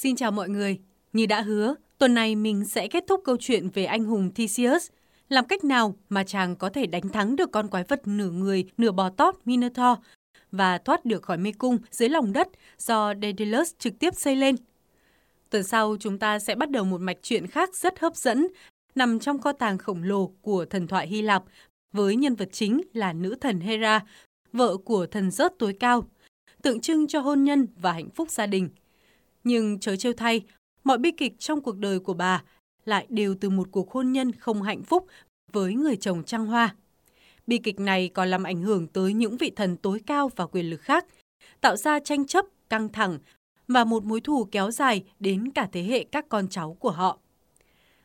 Xin chào mọi người. Như đã hứa, tuần này mình sẽ kết thúc câu chuyện về anh hùng Theseus. Làm cách nào mà chàng có thể đánh thắng được con quái vật nửa người, nửa bò tót Minotaur và thoát được khỏi mê cung dưới lòng đất do Daedalus trực tiếp xây lên. Tuần sau chúng ta sẽ bắt đầu một mạch truyện khác rất hấp dẫn, nằm trong kho tàng khổng lồ của thần thoại Hy Lạp, với nhân vật chính là nữ thần Hera, vợ của thần rớt tối cao, tượng trưng cho hôn nhân và hạnh phúc gia đình. Nhưng chớ trêu thay, mọi bi kịch trong cuộc đời của bà lại đều từ một cuộc hôn nhân không hạnh phúc với người chồng trăng hoa. Bi kịch này còn làm ảnh hưởng tới những vị thần tối cao và quyền lực khác, tạo ra tranh chấp, căng thẳng và một mối thù kéo dài đến cả thế hệ các con cháu của họ.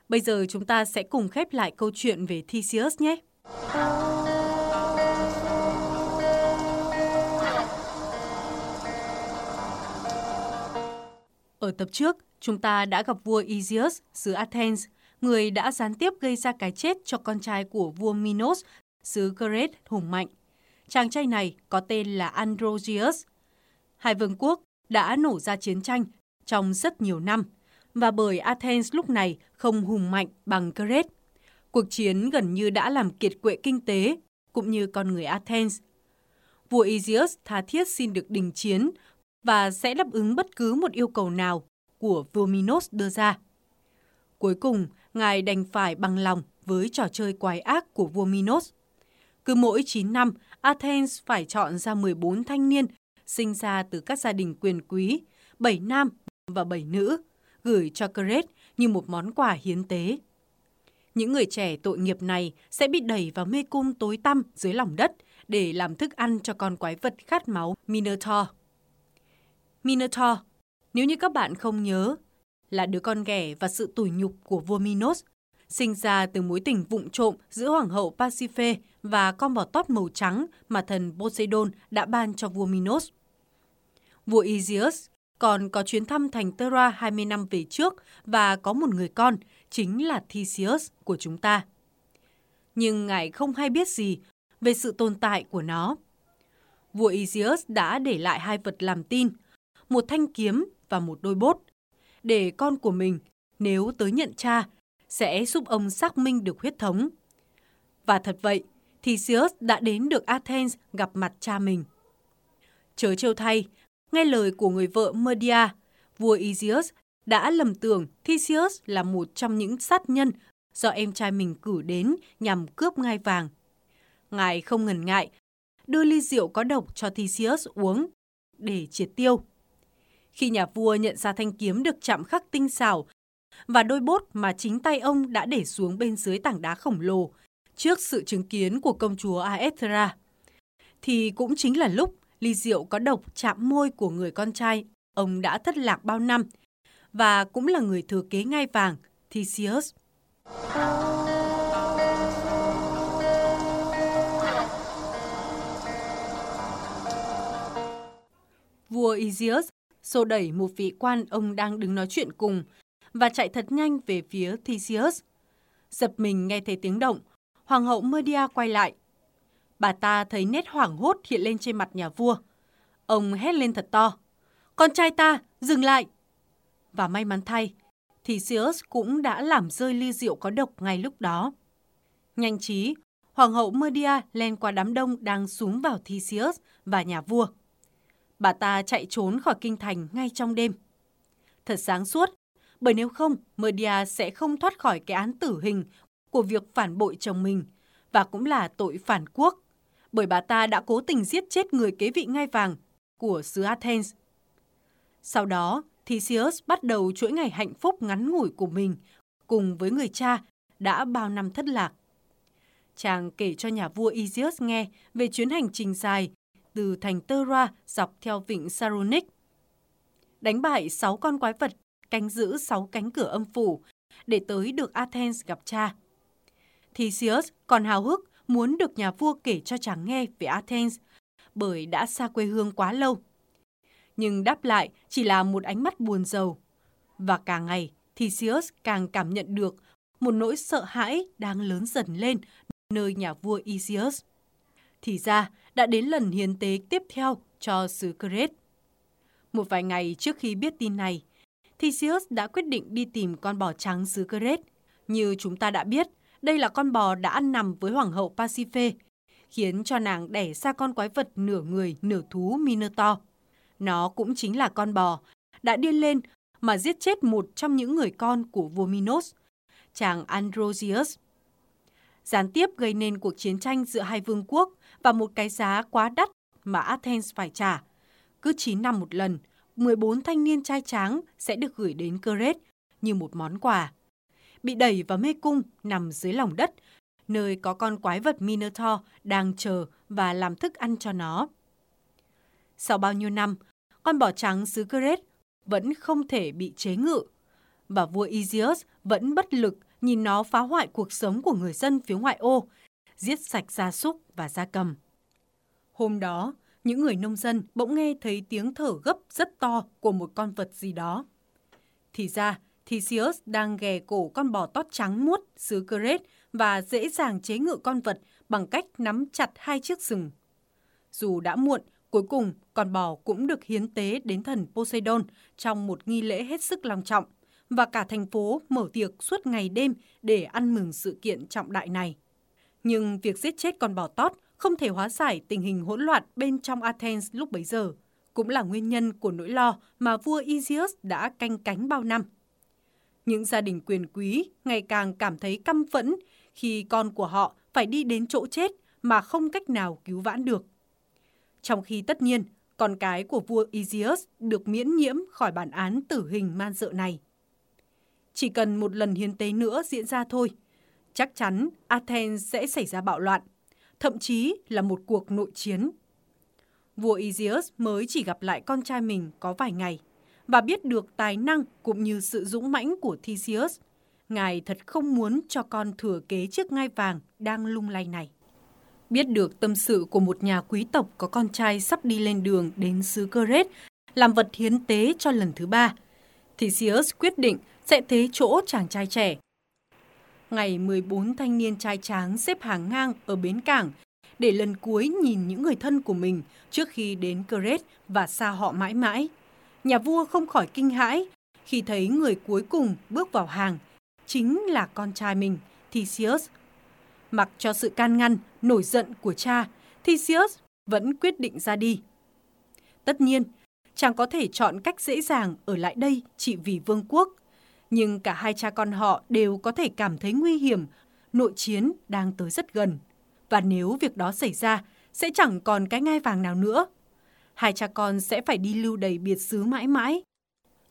Bây giờ chúng ta sẽ cùng khép lại câu chuyện về Theseus nhé. Ở tập trước, chúng ta đã gặp vua Isius xứ Athens, người đã gián tiếp gây ra cái chết cho con trai của vua Minos xứ Crete hùng mạnh. Chàng trai này có tên là Androgeus. Hai vương quốc đã nổ ra chiến tranh trong rất nhiều năm và bởi Athens lúc này không hùng mạnh bằng Crete. Cuộc chiến gần như đã làm kiệt quệ kinh tế cũng như con người Athens. Vua Isius tha thiết xin được đình chiến và sẽ đáp ứng bất cứ một yêu cầu nào của vua Minos đưa ra. Cuối cùng, ngài đành phải bằng lòng với trò chơi quái ác của vua Minos. Cứ mỗi 9 năm, Athens phải chọn ra 14 thanh niên sinh ra từ các gia đình quyền quý, 7 nam và 7 nữ, gửi cho Crete như một món quà hiến tế. Những người trẻ tội nghiệp này sẽ bị đẩy vào mê cung tối tăm dưới lòng đất để làm thức ăn cho con quái vật khát máu Minotaur. Minotaur, nếu như các bạn không nhớ, là đứa con ghẻ và sự tủi nhục của vua Minos, sinh ra từ mối tình vụng trộm giữa hoàng hậu Pasiphae và con bò tót màu trắng mà thần Poseidon đã ban cho vua Minos. Vua Isius còn có chuyến thăm thành Terra 20 năm về trước và có một người con, chính là Theseus của chúng ta. Nhưng ngài không hay biết gì về sự tồn tại của nó. Vua Isius đã để lại hai vật làm tin, một thanh kiếm và một đôi bốt, để con của mình, nếu tới nhận cha, sẽ giúp ông xác minh được huyết thống. Và thật vậy, Theseus đã đến được Athens gặp mặt cha mình. Chớ trêu thay, nghe lời của người vợ Medea, vua Isius đã lầm tưởng Theseus là một trong những sát nhân do em trai mình cử đến nhằm cướp ngai vàng. Ngài không ngần ngại, đưa ly rượu có độc cho Theseus uống để triệt tiêu. Khi nhà vua nhận ra thanh kiếm được chạm khắc tinh xảo và đôi bốt mà chính tay ông đã để xuống bên dưới tảng đá khổng lồ trước sự chứng kiến của công chúa Aethra, thì cũng chính là lúc ly rượu có độc chạm môi của người con trai ông đã thất lạc bao năm và cũng là người thừa kế ngai vàng Theseus. Vua Isius xô đẩy một vị quan ông đang đứng nói chuyện cùng và chạy thật nhanh về phía Theseus. Giật mình nghe thấy tiếng động, hoàng hậu Medea quay lại. Bà ta thấy nét hoảng hốt hiện lên trên mặt nhà vua. Ông hét lên thật to. Con trai ta, dừng lại! Và may mắn thay, Theseus cũng đã làm rơi ly rượu có độc ngay lúc đó. Nhanh trí, hoàng hậu Medea len qua đám đông đang súng vào Theseus và nhà vua. Bà ta chạy trốn khỏi kinh thành ngay trong đêm. Thật sáng suốt, bởi nếu không, Medea sẽ không thoát khỏi cái án tử hình của việc phản bội chồng mình và cũng là tội phản quốc, bởi bà ta đã cố tình giết chết người kế vị ngai vàng của xứ Athens. Sau đó, Theseus bắt đầu chuỗi ngày hạnh phúc ngắn ngủi của mình cùng với người cha đã bao năm thất lạc. Chàng kể cho nhà vua Isius nghe về chuyến hành trình dài từ thành Tera dọc theo vịnh Saronic. Đánh bại 6 con quái vật canh giữ 6 cánh cửa âm phủ để tới được Athens gặp cha. Theseus còn hào hức muốn được nhà vua kể cho chàng nghe về Athens bởi đã xa quê hương quá lâu. Nhưng đáp lại chỉ là một ánh mắt buồn rầu. Và càng ngày, Theseus càng cảm nhận được một nỗi sợ hãi đang lớn dần lên nơi nhà vua Isius. Thì ra, đã đến lần hiến tế tiếp theo cho xứ Crete. Một vài ngày trước khi biết tin này, Theseus đã quyết định đi tìm con bò trắng xứ Crete. Như chúng ta đã biết, đây là con bò đã ăn nằm với hoàng hậu Pasiphae, khiến cho nàng đẻ ra con quái vật nửa người, nửa thú Minotaur. Nó cũng chính là con bò đã điên lên mà giết chết một trong những người con của vua Minos, chàng Androgeus. Gián tiếp gây nên cuộc chiến tranh giữa hai vương quốc và một cái giá quá đắt mà Athens phải trả. Cứ 9 năm một lần, 14 thanh niên trai tráng sẽ được gửi đến Crete như một món quà. Bị đẩy vào mê cung nằm dưới lòng đất, nơi có con quái vật Minotaur đang chờ và làm thức ăn cho nó. Sau bao nhiêu năm, con bò trắng xứ Crete vẫn không thể bị chế ngự và vua Isios vẫn bất lực nhìn nó phá hoại cuộc sống của người dân phía ngoại ô, giết sạch gia súc và gia cầm. Hôm đó, những người nông dân bỗng nghe thấy tiếng thở gấp rất to của một con vật gì đó. Thì ra, Theseus đang ghè cổ con bò tót trắng muốt xứ Crete và dễ dàng chế ngự con vật bằng cách nắm chặt hai chiếc sừng. Dù đã muộn, cuối cùng con bò cũng được hiến tế đến thần Poseidon trong một nghi lễ hết sức long trọng và cả thành phố mở tiệc suốt ngày đêm để ăn mừng sự kiện trọng đại này. Nhưng việc giết chết con bò tót không thể hóa giải tình hình hỗn loạn bên trong Athens lúc bấy giờ, cũng là nguyên nhân của nỗi lo mà vua Isius đã canh cánh bao năm. Những gia đình quyền quý ngày càng cảm thấy căm phẫn khi con của họ phải đi đến chỗ chết mà không cách nào cứu vãn được. Trong khi tất nhiên, con cái của vua Isius được miễn nhiễm khỏi bản án tử hình man dợ này. Chỉ cần một lần hiến tế nữa diễn ra thôi, chắc chắn Athens sẽ xảy ra bạo loạn thậm chí là một cuộc nội chiến. Vua Isius mới chỉ gặp lại con trai mình có vài ngày và biết được tài năng cũng như sự dũng mãnh của Theseus. Ngài thật không muốn cho con thừa kế chiếc ngai vàng đang lung lay này. Biết được tâm sự của một nhà quý tộc có con trai sắp đi lên đường đến xứ Crete làm vật hiến tế cho lần thứ ba, Theseus quyết định sẽ thế chỗ chàng trai trẻ ngày 14 thanh niên trai tráng xếp hàng ngang ở bến cảng để lần cuối nhìn những người thân của mình trước khi đến Crete và xa họ mãi mãi. Nhà vua không khỏi kinh hãi khi thấy người cuối cùng bước vào hàng chính là con trai mình, Theseus. Mặc cho sự can ngăn, nổi giận của cha, Theseus vẫn quyết định ra đi. Tất nhiên, chàng có thể chọn cách dễ dàng ở lại đây chỉ vì vương quốc nhưng cả hai cha con họ đều có thể cảm thấy nguy hiểm, nội chiến đang tới rất gần. Và nếu việc đó xảy ra, sẽ chẳng còn cái ngai vàng nào nữa. Hai cha con sẽ phải đi lưu đầy biệt xứ mãi mãi.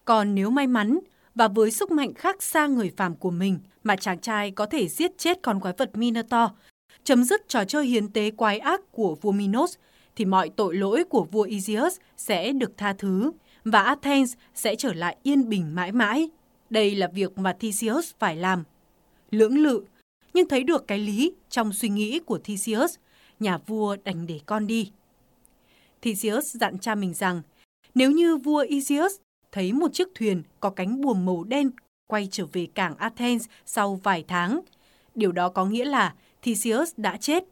Còn nếu may mắn, và với sức mạnh khác xa người phàm của mình mà chàng trai có thể giết chết con quái vật Minotaur, chấm dứt trò chơi hiến tế quái ác của vua Minos, thì mọi tội lỗi của vua Isius sẽ được tha thứ và Athens sẽ trở lại yên bình mãi mãi. Đây là việc mà Theseus phải làm. Lưỡng lự, nhưng thấy được cái lý trong suy nghĩ của Theseus, nhà vua đành để con đi. Theseus dặn cha mình rằng, nếu như vua Isius thấy một chiếc thuyền có cánh buồm màu đen quay trở về cảng Athens sau vài tháng, điều đó có nghĩa là Theseus đã chết.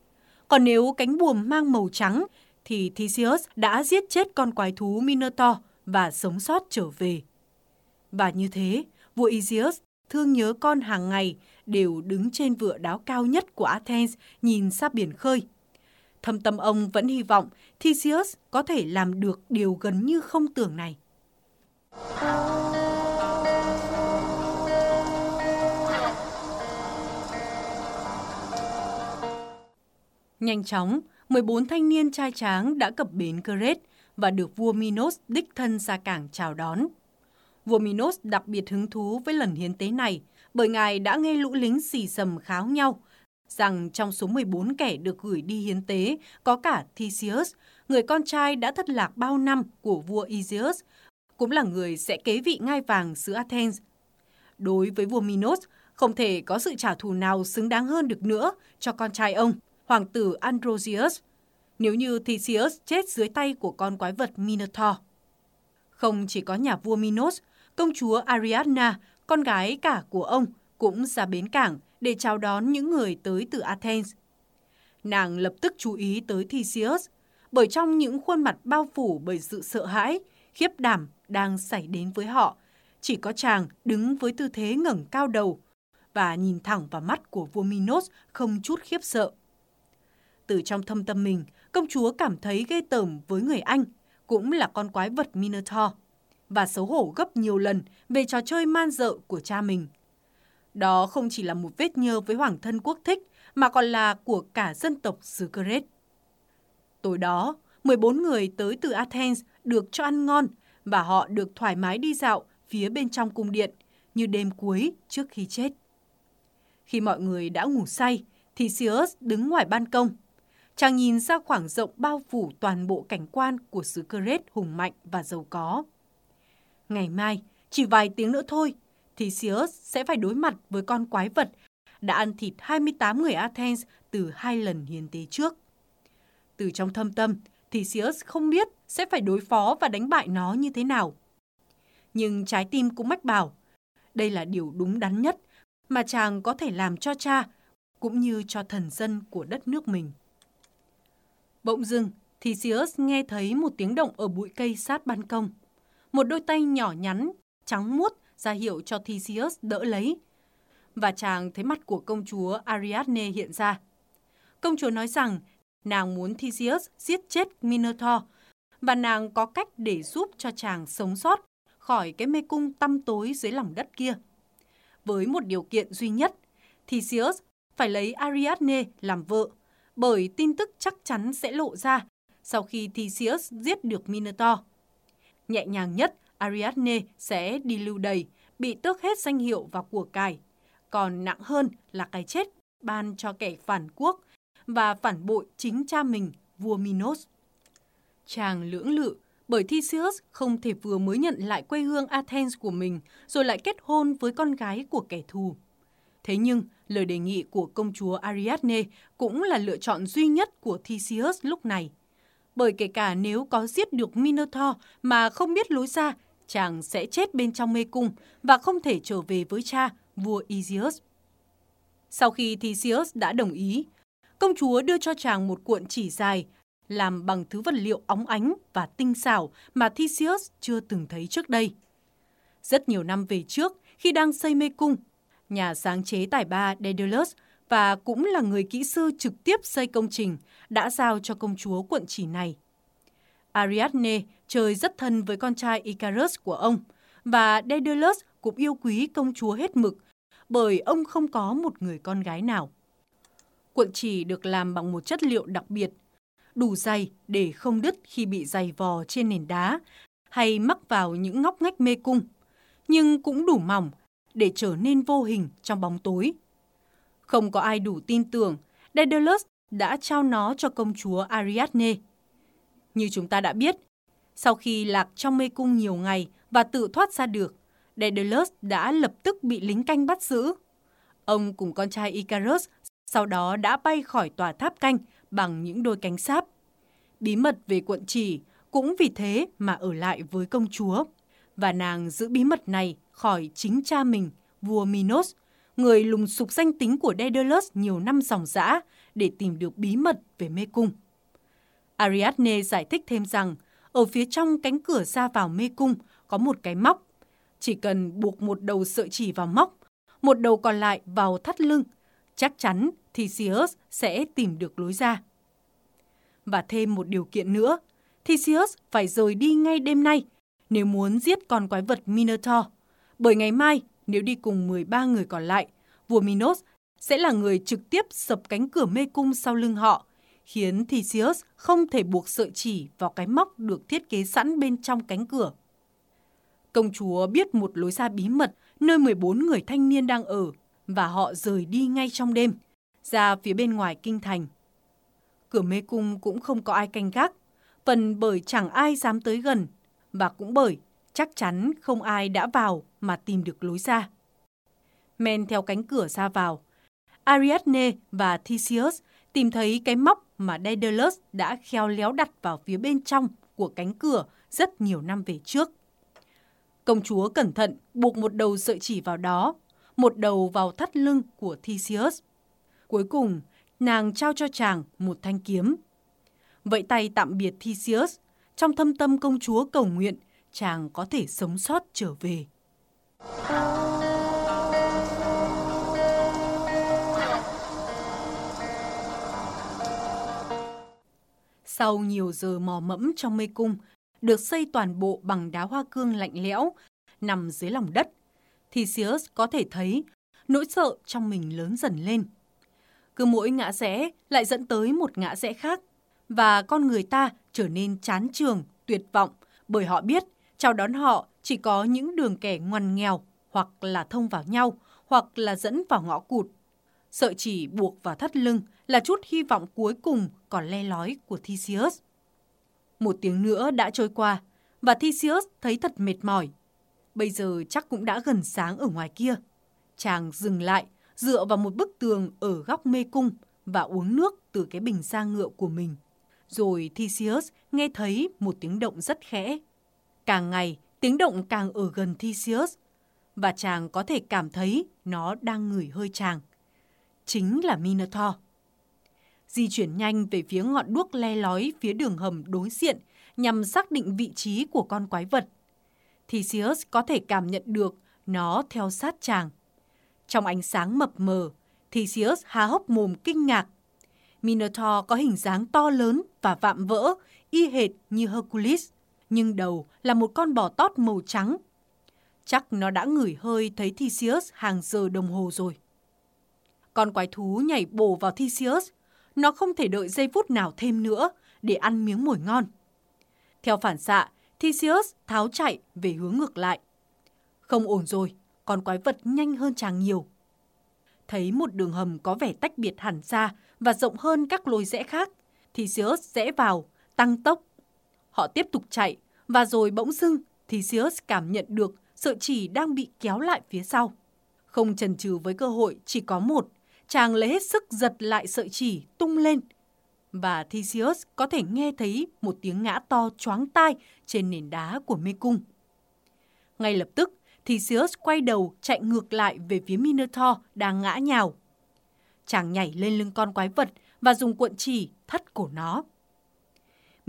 Còn nếu cánh buồm mang màu trắng, thì Theseus đã giết chết con quái thú Minotaur và sống sót trở về. Và như thế, vua Isius thương nhớ con hàng ngày đều đứng trên vựa đáo cao nhất của Athens nhìn ra biển khơi. Thâm tâm ông vẫn hy vọng Theseus có thể làm được điều gần như không tưởng này. Nhanh chóng, 14 thanh niên trai tráng đã cập bến Crete và được vua Minos đích thân ra cảng chào đón. Vua Minos đặc biệt hứng thú với lần hiến tế này bởi ngài đã nghe lũ lính xì sầm kháo nhau rằng trong số 14 kẻ được gửi đi hiến tế có cả Theseus, người con trai đã thất lạc bao năm của vua Aegeus, cũng là người sẽ kế vị ngai vàng xứ Athens. Đối với vua Minos, không thể có sự trả thù nào xứng đáng hơn được nữa cho con trai ông, hoàng tử Androgeus, nếu như Theseus chết dưới tay của con quái vật Minotaur. Không chỉ có nhà vua Minos, công chúa Ariadna, con gái cả của ông, cũng ra bến cảng để chào đón những người tới từ Athens. Nàng lập tức chú ý tới Theseus, bởi trong những khuôn mặt bao phủ bởi sự sợ hãi, khiếp đảm đang xảy đến với họ, chỉ có chàng đứng với tư thế ngẩng cao đầu và nhìn thẳng vào mắt của vua Minos không chút khiếp sợ. Từ trong thâm tâm mình, công chúa cảm thấy ghê tởm với người anh, cũng là con quái vật Minotaur, và xấu hổ gấp nhiều lần về trò chơi man dợ của cha mình. Đó không chỉ là một vết nhơ với hoàng thân quốc thích, mà còn là của cả dân tộc xứ Crete. Tối đó, 14 người tới từ Athens được cho ăn ngon và họ được thoải mái đi dạo phía bên trong cung điện như đêm cuối trước khi chết. Khi mọi người đã ngủ say, thì Sius đứng ngoài ban công. Chàng nhìn ra khoảng rộng bao phủ toàn bộ cảnh quan của xứ Crete hùng mạnh và giàu có. Ngày mai, chỉ vài tiếng nữa thôi, thì Sius sẽ phải đối mặt với con quái vật đã ăn thịt 28 người Athens từ hai lần hiến tế trước. Từ trong thâm tâm, Theseus không biết sẽ phải đối phó và đánh bại nó như thế nào. Nhưng trái tim cũng mách bảo, đây là điều đúng đắn nhất mà chàng có thể làm cho cha, cũng như cho thần dân của đất nước mình. Bỗng dưng, Theseus nghe thấy một tiếng động ở bụi cây sát ban công. Một đôi tay nhỏ nhắn, trắng muốt ra hiệu cho Theseus đỡ lấy. Và chàng thấy mặt của công chúa Ariadne hiện ra. Công chúa nói rằng nàng muốn Theseus giết chết Minotaur và nàng có cách để giúp cho chàng sống sót khỏi cái mê cung tăm tối dưới lòng đất kia. Với một điều kiện duy nhất, Theseus phải lấy Ariadne làm vợ, bởi tin tức chắc chắn sẽ lộ ra sau khi Theseus giết được Minotaur. Nhẹ nhàng nhất, Ariadne sẽ đi lưu đày, bị tước hết danh hiệu và của cải. Còn nặng hơn là cái chết ban cho kẻ phản quốc và phản bội chính cha mình, vua Minos. Chàng lưỡng lự bởi Theseus không thể vừa mới nhận lại quê hương Athens của mình rồi lại kết hôn với con gái của kẻ thù. Thế nhưng, lời đề nghị của công chúa Ariadne cũng là lựa chọn duy nhất của Theseus lúc này. Bởi kể cả nếu có giết được Minotaur mà không biết lối ra, chàng sẽ chết bên trong mê cung và không thể trở về với cha, vua Isis. Sau khi Theseus đã đồng ý, công chúa đưa cho chàng một cuộn chỉ dài làm bằng thứ vật liệu óng ánh và tinh xảo mà Theseus chưa từng thấy trước đây. Rất nhiều năm về trước, khi đang xây mê cung, nhà sáng chế tài ba Daedalus và cũng là người kỹ sư trực tiếp xây công trình đã giao cho công chúa quận chỉ này. Ariadne chơi rất thân với con trai Icarus của ông và Daedalus cũng yêu quý công chúa hết mực bởi ông không có một người con gái nào. Cuộn chỉ được làm bằng một chất liệu đặc biệt, đủ dày để không đứt khi bị dày vò trên nền đá hay mắc vào những ngóc ngách mê cung, nhưng cũng đủ mỏng để trở nên vô hình trong bóng tối. Không có ai đủ tin tưởng Daedalus đã trao nó cho công chúa Ariadne. Như chúng ta đã biết, sau khi lạc trong mê cung nhiều ngày và tự thoát ra được, Daedalus đã lập tức bị lính canh bắt giữ. Ông cùng con trai Icarus sau đó đã bay khỏi tòa tháp canh bằng những đôi cánh sáp. Bí mật về cuộn chỉ cũng vì thế mà ở lại với công chúa. Và nàng giữ bí mật này khỏi chính cha mình, vua Minos, người lùng sục danh tính của Daedalus nhiều năm dòng dã để tìm được bí mật về mê cung. Ariadne giải thích thêm rằng, ở phía trong cánh cửa ra vào mê cung có một cái móc. Chỉ cần buộc một đầu sợi chỉ vào móc, một đầu còn lại vào thắt lưng, chắc chắn Theseus sẽ tìm được lối ra. Và thêm một điều kiện nữa, Theseus phải rời đi ngay đêm nay nếu muốn giết con quái vật Minotaur. Bởi ngày mai, nếu đi cùng 13 người còn lại, vua Minos sẽ là người trực tiếp sập cánh cửa mê cung sau lưng họ, khiến Theseus không thể buộc sợi chỉ vào cái móc được thiết kế sẵn bên trong cánh cửa. Công chúa biết một lối ra bí mật nơi 14 người thanh niên đang ở và họ rời đi ngay trong đêm, ra phía bên ngoài kinh thành. Cửa mê cung cũng không có ai canh gác, phần bởi chẳng ai dám tới gần và cũng bởi chắc chắn không ai đã vào mà tìm được lối ra. Men theo cánh cửa ra vào, Ariadne và Theseus tìm thấy cái móc mà Daedalus đã khéo léo đặt vào phía bên trong của cánh cửa rất nhiều năm về trước. Công chúa cẩn thận buộc một đầu sợi chỉ vào đó, một đầu vào thắt lưng của Theseus. Cuối cùng, nàng trao cho chàng một thanh kiếm. Vậy tay tạm biệt Theseus, trong thâm tâm công chúa cầu nguyện chàng có thể sống sót trở về. Sau nhiều giờ mò mẫm trong mê cung, được xây toàn bộ bằng đá hoa cương lạnh lẽo, nằm dưới lòng đất, thì Sirius có thể thấy nỗi sợ trong mình lớn dần lên. Cứ mỗi ngã rẽ lại dẫn tới một ngã rẽ khác, và con người ta trở nên chán trường, tuyệt vọng bởi họ biết chào đón họ chỉ có những đường kẻ ngoằn nghèo hoặc là thông vào nhau hoặc là dẫn vào ngõ cụt. Sợ chỉ buộc vào thắt lưng là chút hy vọng cuối cùng còn le lói của Theseus. Một tiếng nữa đã trôi qua và Theseus thấy thật mệt mỏi. Bây giờ chắc cũng đã gần sáng ở ngoài kia. Chàng dừng lại, dựa vào một bức tường ở góc mê cung và uống nước từ cái bình da ngựa của mình. Rồi Theseus nghe thấy một tiếng động rất khẽ. Càng ngày, tiếng động càng ở gần Theseus và chàng có thể cảm thấy nó đang ngửi hơi chàng. Chính là Minotaur. Di chuyển nhanh về phía ngọn đuốc le lói phía đường hầm đối diện nhằm xác định vị trí của con quái vật. Theseus có thể cảm nhận được nó theo sát chàng. Trong ánh sáng mập mờ, Theseus há hốc mồm kinh ngạc. Minotaur có hình dáng to lớn và vạm vỡ, y hệt như Hercules, nhưng đầu là một con bò tót màu trắng. Chắc nó đã ngửi hơi thấy Theseus hàng giờ đồng hồ rồi. Con quái thú nhảy bổ vào Theseus. Nó không thể đợi giây phút nào thêm nữa để ăn miếng mồi ngon. Theo phản xạ, Theseus tháo chạy về hướng ngược lại. Không ổn rồi, con quái vật nhanh hơn chàng nhiều. Thấy một đường hầm có vẻ tách biệt hẳn ra và rộng hơn các lối rẽ khác, Theseus rẽ vào, tăng tốc. Họ tiếp tục chạy và rồi bỗng dưng Theseus cảm nhận được sợi chỉ đang bị kéo lại phía sau. Không chần chừ với cơ hội chỉ có một, chàng lấy hết sức giật lại sợi chỉ tung lên. Và Theseus có thể nghe thấy một tiếng ngã to choáng tai trên nền đá của mê cung. Ngay lập tức, Theseus quay đầu chạy ngược lại về phía Minotaur đang ngã nhào. Chàng nhảy lên lưng con quái vật và dùng cuộn chỉ thắt cổ nó.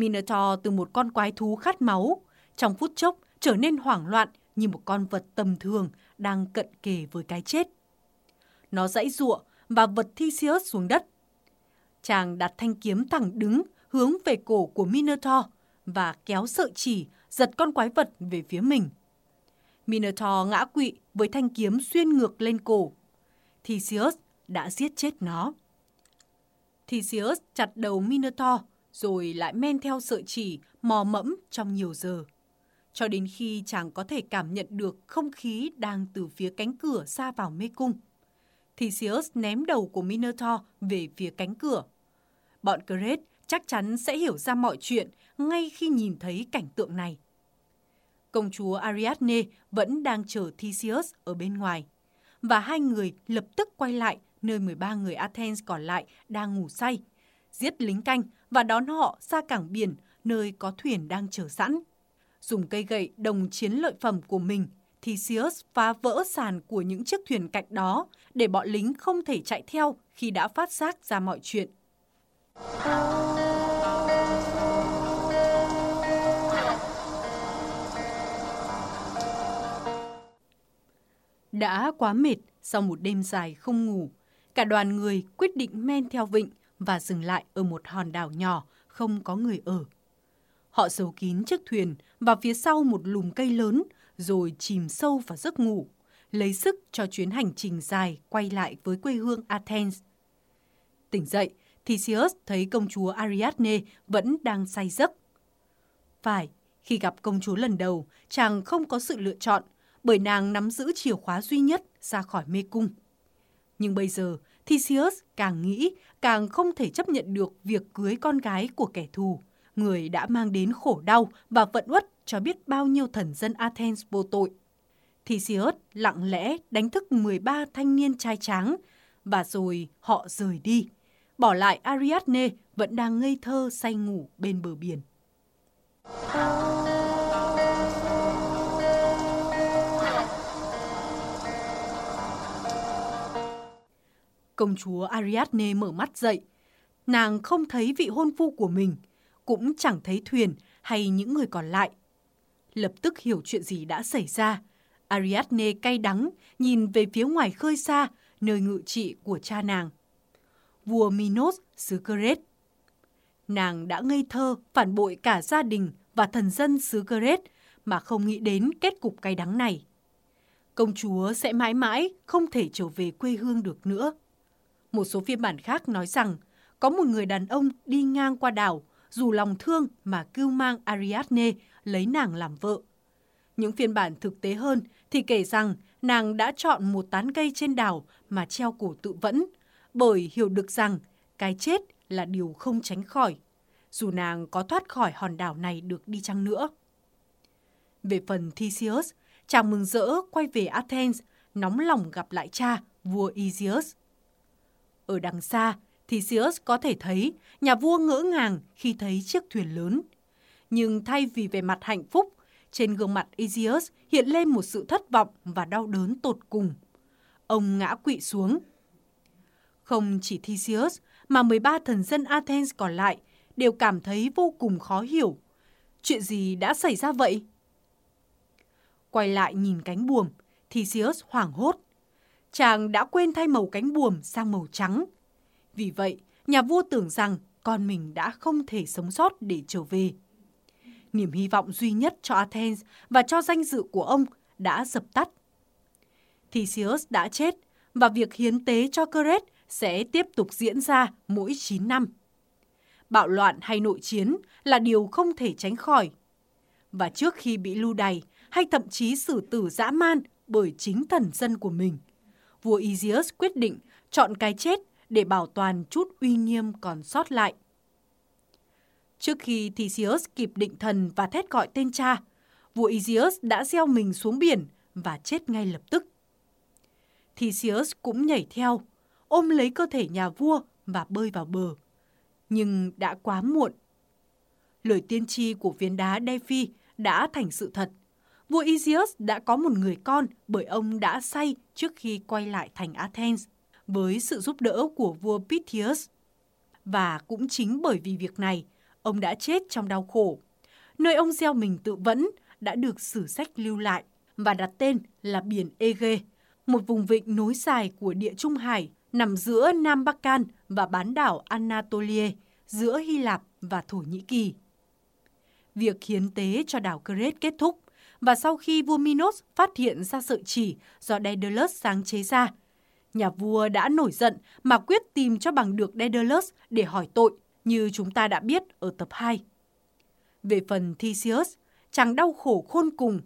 Minotaur từ một con quái thú khát máu, trong phút chốc trở nên hoảng loạn như một con vật tầm thường đang cận kề với cái chết. Nó dãy giụa và vật Theseus xuống đất. Chàng đặt thanh kiếm thẳng đứng hướng về cổ của Minotaur và kéo sợi chỉ giật con quái vật về phía mình. Minotaur ngã quỵ với thanh kiếm xuyên ngược lên cổ. Theseus đã giết chết nó. Theseus chặt đầu Minotaur rồi lại men theo sợi chỉ mò mẫm trong nhiều giờ. Cho đến khi chàng có thể cảm nhận được không khí đang từ phía cánh cửa xa vào mê cung. Theseus ném đầu của Minotaur về phía cánh cửa. Bọn Crete chắc chắn sẽ hiểu ra mọi chuyện ngay khi nhìn thấy cảnh tượng này. Công chúa Ariadne vẫn đang chờ Theseus ở bên ngoài. Và hai người lập tức quay lại nơi 13 người Athens còn lại đang ngủ say, giết lính canh và đón họ ra cảng biển nơi có thuyền đang chờ sẵn. Dùng cây gậy đồng chiến lợi phẩm của mình, Theseus phá vỡ sàn của những chiếc thuyền cạnh đó để bọn lính không thể chạy theo khi đã phát giác ra mọi chuyện. Đã quá mệt sau một đêm dài không ngủ, cả đoàn người quyết định men theo vịnh và dừng lại ở một hòn đảo nhỏ không có người ở. Họ giấu kín chiếc thuyền và phía sau một lùm cây lớn rồi chìm sâu vào giấc ngủ, lấy sức cho chuyến hành trình dài quay lại với quê hương Athens. Tỉnh dậy, Theseus thấy công chúa Ariadne vẫn đang say giấc. Phải, khi gặp công chúa lần đầu, chàng không có sự lựa chọn bởi nàng nắm giữ chìa khóa duy nhất ra khỏi mê cung. Nhưng bây giờ, Theseus càng nghĩ càng không thể chấp nhận được việc cưới con gái của kẻ thù, người đã mang đến khổ đau và vận uất cho biết bao nhiêu thần dân Athens vô tội. Theseus lặng lẽ đánh thức 13 thanh niên trai tráng và rồi họ rời đi, bỏ lại Ariadne vẫn đang ngây thơ say ngủ bên bờ biển. Công chúa Ariadne mở mắt dậy. Nàng không thấy vị hôn phu của mình, cũng chẳng thấy thuyền hay những người còn lại. Lập tức hiểu chuyện gì đã xảy ra. Ariadne cay đắng nhìn về phía ngoài khơi xa, nơi ngự trị của cha nàng. Vua Minos xứ Crete. nàng đã ngây thơ phản bội cả gia đình và thần dân xứ Crete mà không nghĩ đến kết cục cay đắng này. Công chúa sẽ mãi mãi không thể trở về quê hương được nữa. Một số phiên bản khác nói rằng có một người đàn ông đi ngang qua đảo dù lòng thương mà cưu mang Ariadne lấy nàng làm vợ. Những phiên bản thực tế hơn thì kể rằng nàng đã chọn một tán cây trên đảo mà treo cổ tự vẫn, bởi hiểu được rằng cái chết là điều không tránh khỏi, dù nàng có thoát khỏi hòn đảo này được đi chăng nữa. Về phần Theseus, chàng mừng rỡ quay về Athens, nóng lòng gặp lại cha, vua Isius. Ở đằng xa, Theseus có thể thấy nhà vua ngỡ ngàng khi thấy chiếc thuyền lớn. Nhưng thay vì về mặt hạnh phúc, trên gương mặt Isius hiện lên một sự thất vọng và đau đớn tột cùng. Ông ngã quỵ xuống. Không chỉ Theseus, mà 13 thần dân Athens còn lại đều cảm thấy vô cùng khó hiểu. Chuyện gì đã xảy ra vậy? Quay lại nhìn cánh buồm, Theseus hoảng hốt. Chàng đã quên thay màu cánh buồm sang màu trắng. Vì vậy, nhà vua tưởng rằng con mình đã không thể sống sót để trở về. Niềm hy vọng duy nhất cho Athens và cho danh dự của ông đã dập tắt. Theseus đã chết và việc hiến tế cho Crete sẽ tiếp tục diễn ra mỗi 9 năm. Bạo loạn hay nội chiến là điều không thể tránh khỏi. Và trước khi bị lưu đày hay thậm chí xử tử dã man bởi chính thần dân của mình, vua Isius quyết định chọn cái chết để bảo toàn chút uy nghiêm còn sót lại. Trước khi Theseus kịp định thần và thét gọi tên cha, vua Isius đã gieo mình xuống biển và chết ngay lập tức. Theseus cũng nhảy theo, ôm lấy cơ thể nhà vua và bơi vào bờ. Nhưng đã quá muộn. Lời tiên tri của viên đá Delphi đã thành sự thật. Vua Isius đã có một người con bởi ông đã say trước khi quay lại thành Athens với sự giúp đỡ của vua Pythius. Và cũng chính bởi vì việc này, ông đã chết trong đau khổ. Nơi ông gieo mình tự vẫn đã được sử sách lưu lại và đặt tên là biển Ege, một vùng vịnh nối dài của địa Trung Hải nằm giữa Nam Bắc Can và bán đảo Anatolia, giữa Hy Lạp và Thổ Nhĩ Kỳ. Việc hiến tế cho đảo Crete kết thúc và sau khi vua Minos phát hiện ra sợi chỉ do Daedalus sáng chế ra, nhà vua đã nổi giận mà quyết tìm cho bằng được Daedalus để hỏi tội như chúng ta đã biết ở tập 2. Về phần Theseus, chàng đau khổ khôn cùng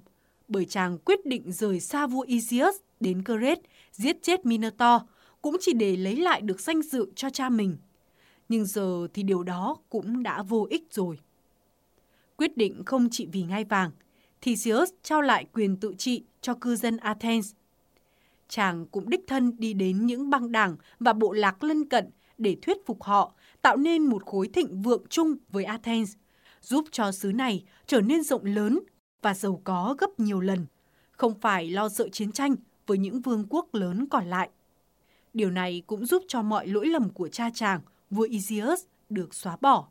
bởi chàng quyết định rời xa vua Isius đến Crete giết chết Minotaur cũng chỉ để lấy lại được danh dự cho cha mình. Nhưng giờ thì điều đó cũng đã vô ích rồi. Quyết định không chỉ vì ngai vàng, Theseus trao lại quyền tự trị cho cư dân Athens. Chàng cũng đích thân đi đến những băng đảng và bộ lạc lân cận để thuyết phục họ tạo nên một khối thịnh vượng chung với Athens, giúp cho xứ này trở nên rộng lớn và giàu có gấp nhiều lần, không phải lo sợ chiến tranh với những vương quốc lớn còn lại. Điều này cũng giúp cho mọi lỗi lầm của cha chàng, vua Isius, được xóa bỏ.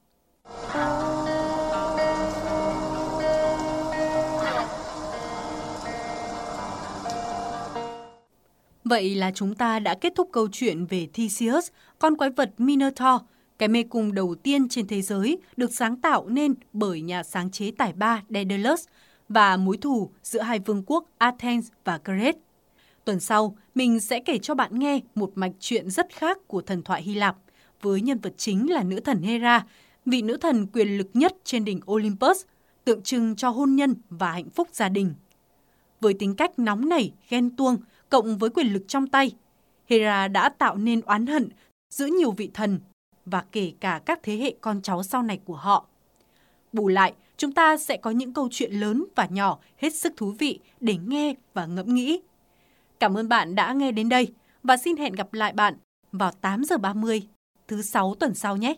Vậy là chúng ta đã kết thúc câu chuyện về Theseus, con quái vật Minotaur, cái mê cung đầu tiên trên thế giới được sáng tạo nên bởi nhà sáng chế tài ba Daedalus và mối thù giữa hai vương quốc Athens và Crete. Tuần sau, mình sẽ kể cho bạn nghe một mạch chuyện rất khác của thần thoại Hy Lạp, với nhân vật chính là nữ thần Hera, vị nữ thần quyền lực nhất trên đỉnh Olympus, tượng trưng cho hôn nhân và hạnh phúc gia đình. Với tính cách nóng nảy, ghen tuông, cộng với quyền lực trong tay, Hera đã tạo nên oán hận giữa nhiều vị thần và kể cả các thế hệ con cháu sau này của họ. Bù lại, chúng ta sẽ có những câu chuyện lớn và nhỏ hết sức thú vị để nghe và ngẫm nghĩ. Cảm ơn bạn đã nghe đến đây và xin hẹn gặp lại bạn vào 8 giờ 30 thứ sáu tuần sau nhé.